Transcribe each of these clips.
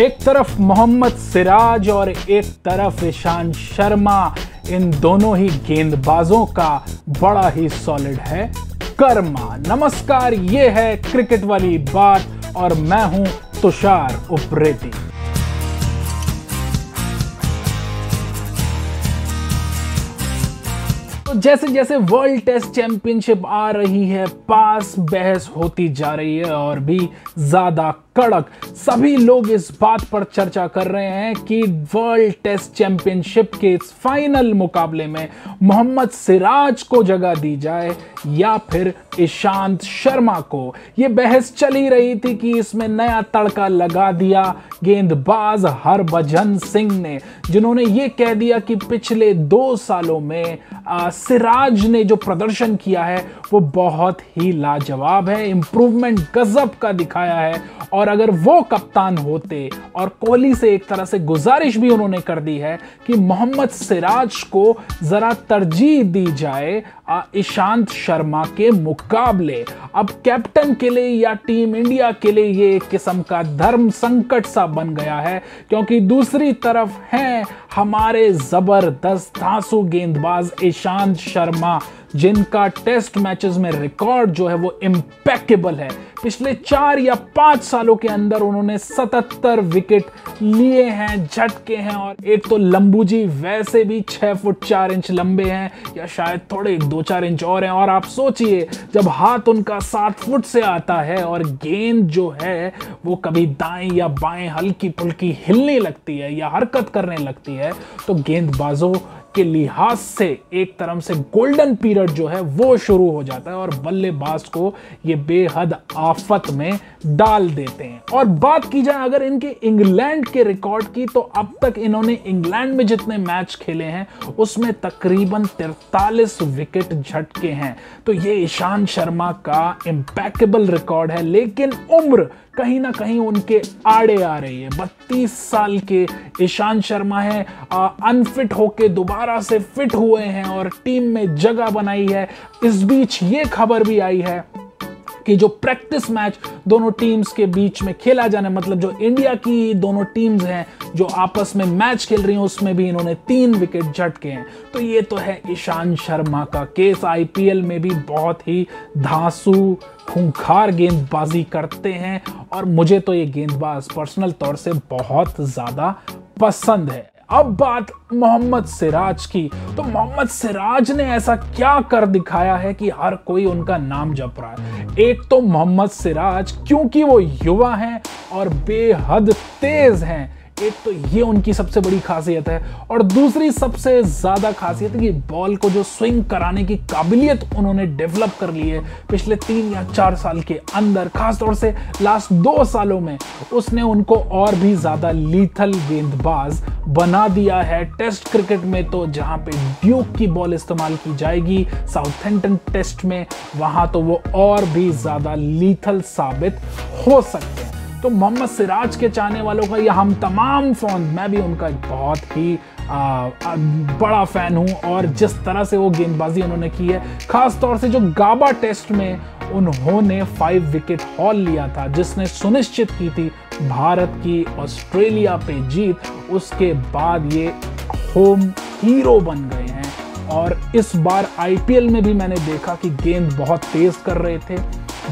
एक तरफ़ मोहम्मद सिराज और एक तरफ़ ईशान शर्मा। इन दोनों ही गेंदबाजों का बड़ा ही सॉलिड है कर्मा। नमस्कार, ये है क्रिकेट वाली बात और मैं हूँ तुषार उप्रेती। जैसे जैसे वर्ल्ड टेस्ट चैंपियनशिप आ रही है, पास बहस होती जा रही है और भी ज़्यादा कड़क। सभी लोग इस बात पर चर्चा कर रहे हैं कि वर्ल्ड टेस्ट चैंपियनशिप के इस फाइनल मुकाबले में मोहम्मद सिराज को जगह दी जाए या फिर ईशांत शर्मा को। यह बहस चली रही थी कि इसमें नया तड़का लगा दिया गेंदबाज हरभजन सिंह ने जिन्होंने ये कह दिया कि पिछले दो सालों में आ, सिराज ने जो प्रदर्शन किया है वो बहुत ही लाजवाब है। इंप्रूवमेंट गजब का दिखाया है और अगर वो कप्तान होते और कोहली से एक तरह से गुजारिश भी उन्होंने कर दी है कि मोहम्मद सिराज को जरा तरजीह दी जाए ईशांत शर्मा के मुकाबले। अब कैप्टन के लिए या टीम इंडिया के लिए ये एक किस्म का धर्म संकट सा बन गया है, क्योंकि दूसरी तरफ़ हैं हमारे ज़बरदस्त धांसू गेंदबाज ईशांत शर्मा, जिनका टेस्ट मैचेस में रिकॉर्ड जो है वो इम्पेकेबल है। पिछले चार या पाँच सालों के अंदर उन्होंने 77 विकेट लिए हैं, झटके हैं और एक तो लंबू जी वैसे भी छह फुट चार इंच लंबे हैं या शायद थोड़े दो चार इंच और हैं। और आप सोचिए, जब हाथ उनका सात फुट से आता है और गेंद जो है, वो कभी दाएँ या बाएँ हल्की फुल्की हिलने लगती है या हरकत करने लगती है तो गेंदबाजों के लिहाज से एक तरह से गोल्डन पीरियड जो है वो शुरू हो जाता है और बल्लेबाज को ये बेहद आफत में डाल देते हैं। और बात की जाए अगर इनके इंग्लैंड के रिकॉर्ड की तो अब तक इन्होंने इंग्लैंड में जितने मैच खेले हैं, उसमें तकरीबन तिरतालीस विकेट झटके हैं। तो ये ईशान शर्मा का इम्पैकेबल रिकॉर्ड है, लेकिन उम्र कहीं ना कहीं उनके आड़े आ रही है। बत्तीस साल के ईशान शर्मा है अनफिट होके दोबारा से फिट हुए हैं और टीम में जगह बनाई है। इस बीच ये खबर भी आई है कि जो प्रैक्टिस मैच दोनों टीम्स के बीच में खेला जाना मतलब जो इंडिया की दोनों टीम्स हैं, जो आपस में मैच खेल रही हैं, उसमें भी इन्होंने तीन विकेट झटके हैं। तो ये तो है ईशान शर्मा का केस आईपीएल में भी बहुत ही धांसू, खूंखार गेंदबाजी करते हैं। और मुझे तो ये गेंदबाज पर्सनल तौर से बहुत ज़्यादा पसंद है। अब बात मोहम्मद सिराज की। तो मोहम्मद सिराज ने ऐसा क्या कर दिखाया है कि हर कोई उनका नाम जप रहा है? एक तो मोहम्मद सिराज, क्योंकि वो युवा हैं और बेहद तेज हैं। एक तो ये उनकी सबसे बड़ी खासियत है और दूसरी सबसे ज़्यादा खासियत कि बॉल को जो स्विंग कराने की काबिलियत उन्होंने डेवलप कर ली है पिछले तीन या चार साल के अंदर, खासतौर से लास्ट दो सालों में, उसने उनको और भी ज़्यादा लीथल गेंदबाज बना दिया है। टेस्ट क्रिकेट में तो जहाँ पे ड्यूक की बॉल इस्तेमाल की जाएगी साउथेंटन टेस्ट में, वहाँ तो वो और भी ज़्यादा लीथल साबित हो सकते हैं। तो मोहम्मद सिराज के चाहने वालों का या हम तमाम फ़ोन मैं भी उनका एक बहुत ही आ, आ, बड़ा फ़ैन हूँ और जिस तरह से वो गेंदबाजी उन्होंने की है खास तौर से जो गाबा टेस्ट में उन्होंने फाइव विकेट हॉल लिया था जिसने सुनिश्चित की थी भारत की ऑस्ट्रेलिया पे जीत उसके बाद ये होम हीरो बन गए हैं। और इस बार आईपीएल में भी मैंने देखा कि गेंद बहुत तेज कर रहे थे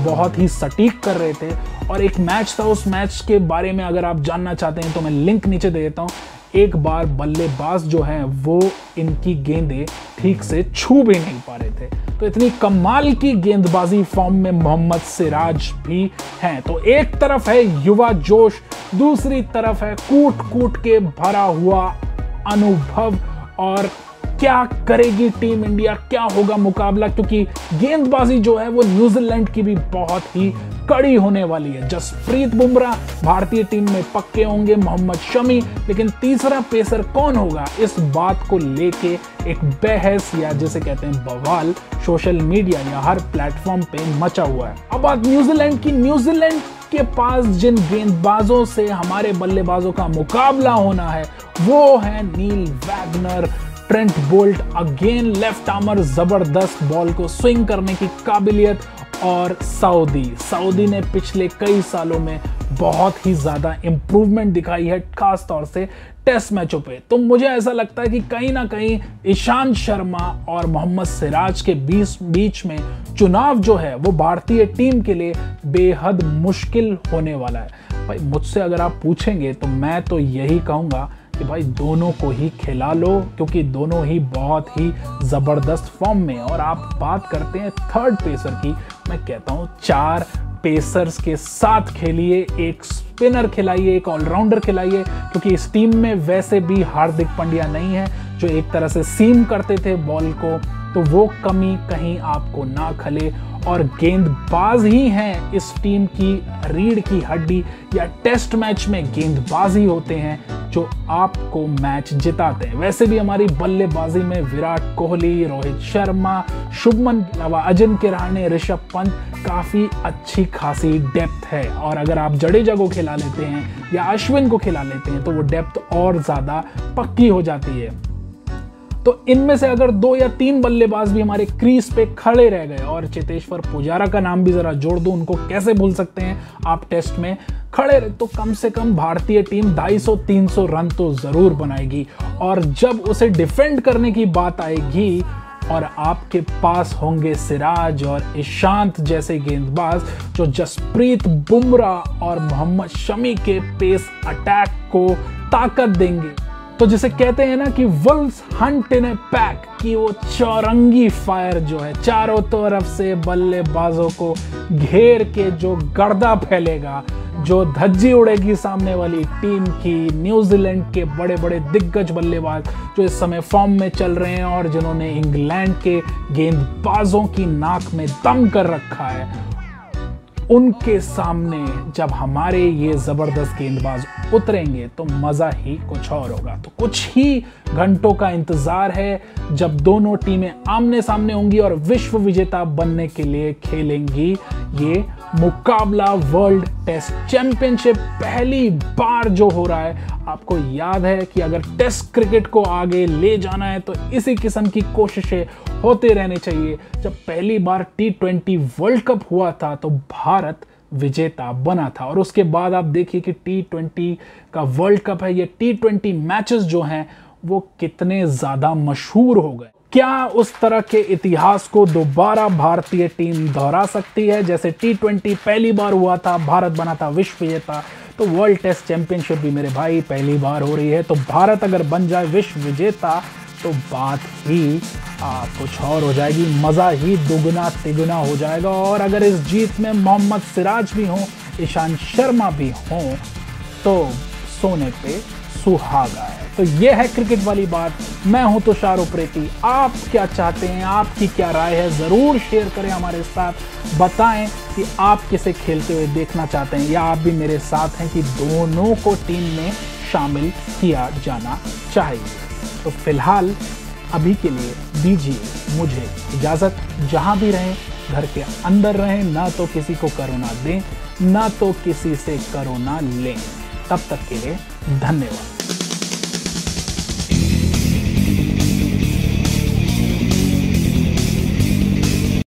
बहुत ही सटीक कर रहे थे और एक मैच था, उस मैच के बारे में अगर आप जानना चाहते हैं तो मैं लिंक नीचे दे देता हूँ। एक बार बल्लेबाज जो हैं, वो इनकी गेंदें ठीक से छू भी नहीं पा रहे थे। तो इतनी कमाल की गेंदबाजी फॉर्म में मोहम्मद सिराज भी हैं। तो एक तरफ़ है युवा जोश, दूसरी तरफ़ है कूट कूट के भरा हुआ अनुभव और क्या करेगी टीम इंडिया क्या होगा मुकाबला? क्योंकि गेंदबाजी जो है वो न्यूजीलैंड की भी बहुत ही कड़ी होने वाली है। जसप्रीत बुमराह भारतीय टीम में पक्के होंगे मोहम्मद शमी, लेकिन तीसरा पेसर कौन होगा? इस बात को लेके एक बहस या जिसे कहते हैं बवाल सोशल मीडिया या हर प्लेटफॉर्म पे मचा हुआ है। अब बात न्यूजीलैंड की। न्यूजीलैंड के पास जिन गेंदबाजों से हमारे बल्लेबाजों का मुकाबला होना है, वो है Neil Wagner. Trent Boult again left armer ज़बरदस्त बॉल को स्विंग करने की काबिलियत और सऊदी। सऊदी ने पिछले कई सालों में बहुत ही ज़्यादा इंप्रूवमेंट दिखाई है, खास तौर से टेस्ट मैचों पे। तो मुझे ऐसा लगता है कि कहीं ना कहीं ईशांत शर्मा और मोहम्मद सिराज के बीच बीच में चुनाव जो है, वो भारतीय टीम के लिए बेहद मुश्किल होने वाला है। भाई, मुझसे अगर आप पूछेंगे तो मैं तो यही कहूँगा कि भाई दोनों को ही खिला लो, क्योंकि दोनों ही बहुत ही ज़बरदस्त फॉर्म में और आप बात करते हैं थर्ड पेसर की। मैं कहता हूँ, चार पेसर्स के साथ खेलिए, एक स्पिनर खिलाइए, एक ऑलराउंडर खिलाइए, क्योंकि इस टीम में वैसे भी हार्दिक पंड्या नहीं है, जो एक तरह से सीम करते थे बॉल को तो वो कमी कहीं आपको ना खले। और गेंदबाज ही हैं इस टीम की, रीढ़ की हड्डी या टेस्ट मैच में गेंदबाज ही होते हैं। जो आपको मैच जिताते हैं। वैसे भी हमारी बल्लेबाजी में विराट कोहली, रोहित शर्मा, शुभमन के अलावा अजिंक्य रहाणे ऋषभ पंत काफ़ी अच्छी खासी डेप्थ है। और अगर आप जडेजा को खिला लेते हैं या अश्विन को खिला लेते हैं तो वो डेप्थ और ज़्यादा पक्की हो जाती है। तो इनमें से अगर दो या तीन बल्लेबाज भी हमारे क्रीज पे खड़े रह गए, और चेतेश्वर पुजारा का नाम भी जरा जोड़ दो, उनको कैसे भूल सकते हैं? आप टेस्ट में खड़े रहे तो कम से कम भारतीय टीम 250-300 रन तो ज़रूर बनाएगी। और जब उसे डिफेंड करने की बात आएगी, और आपके पास होंगे सिराज और ईशांत जैसे गेंदबाज, जो जसप्रीत बुमराह और मोहम्मद शमी के पेस अटैक को ताकत देंगे। तो जिसे कहते हैं ना कि wolves hunt in a pack, कि वो चौरंगी फायर जो है, चारों तरफ़ से बल्लेबाजों को घेर के जो गर्दा फैलेगा, जो धज्जी उड़ेगी सामने वाली टीम की, न्यूजीलैंड के बड़े बड़े दिग्गज बल्लेबाज जो इस समय फॉर्म में चल रहे हैं और जिन्होंने इंग्लैंड के गेंदबाजों की नाक में दम कर रखा है, उनके सामने जब हमारे ये ज़बरदस्त गेंदबाज उतरेंगे तो मज़ा ही कुछ और होगा। तो कुछ ही घंटों का इंतज़ार है जब दोनों टीमें आमने सामने होंगी और विश्व विजेता बनने के लिए खेलेंगी। ये मुकाबला वर्ल्ड टेस्ट चैंपियनशिप पहली बार जो हो रहा है। आपको याद है कि अगर टेस्ट क्रिकेट को आगे ले जाना है तो इसी किस्म की कोशिशें होते रहने चाहिए। जब पहली बार टी ट्वेंटी वर्ल्ड कप हुआ था तो भारत विजेता बना था। और उसके बाद आप देखिए कि टी ट्वेंटी का वर्ल्ड कप है, ये टी ट्वेंटी मैचेस जो हैं, वो कितने ज़्यादा मशहूर हो गए। क्या उस तरह के इतिहास को दोबारा भारतीय टीम दोहरा सकती है? जैसे टी ट्वेंटी पहली बार हुआ था, भारत बना था, विश्व विजेता। तो वर्ल्ड टेस्ट चैंपियनशिप भी मेरे भाई, पहली बार हो रही है। तो भारत अगर बन जाए विश्व विजेता तो बात ही आ, कुछ और हो जाएगी। मज़ा ही दुगना तिगुना हो जाएगा। और अगर इस जीत में मोहम्मद सिराज भी हों ईशांत शर्मा भी हों तो सोने पे सुहागा है। तो ये है क्रिकेट वाली बात। मैं हूँ तुषार उप्रेती आप क्या चाहते हैं आपकी क्या राय है ज़रूर शेयर करें हमारे साथ। बताएँ कि आप किसे खेलते हुए देखना चाहते हैं या आप भी मेरे साथ हैं कि दोनों को टीम में शामिल किया जाना चाहिए। तो फ़िलहाल अभी के लिए दीजिए मुझे इजाज़त। जहाँ भी रहें, घर के अंदर रहें, ना तो किसी को करोना दें, ना तो किसी से करोना लें। तब तक के लिए धन्यवाद।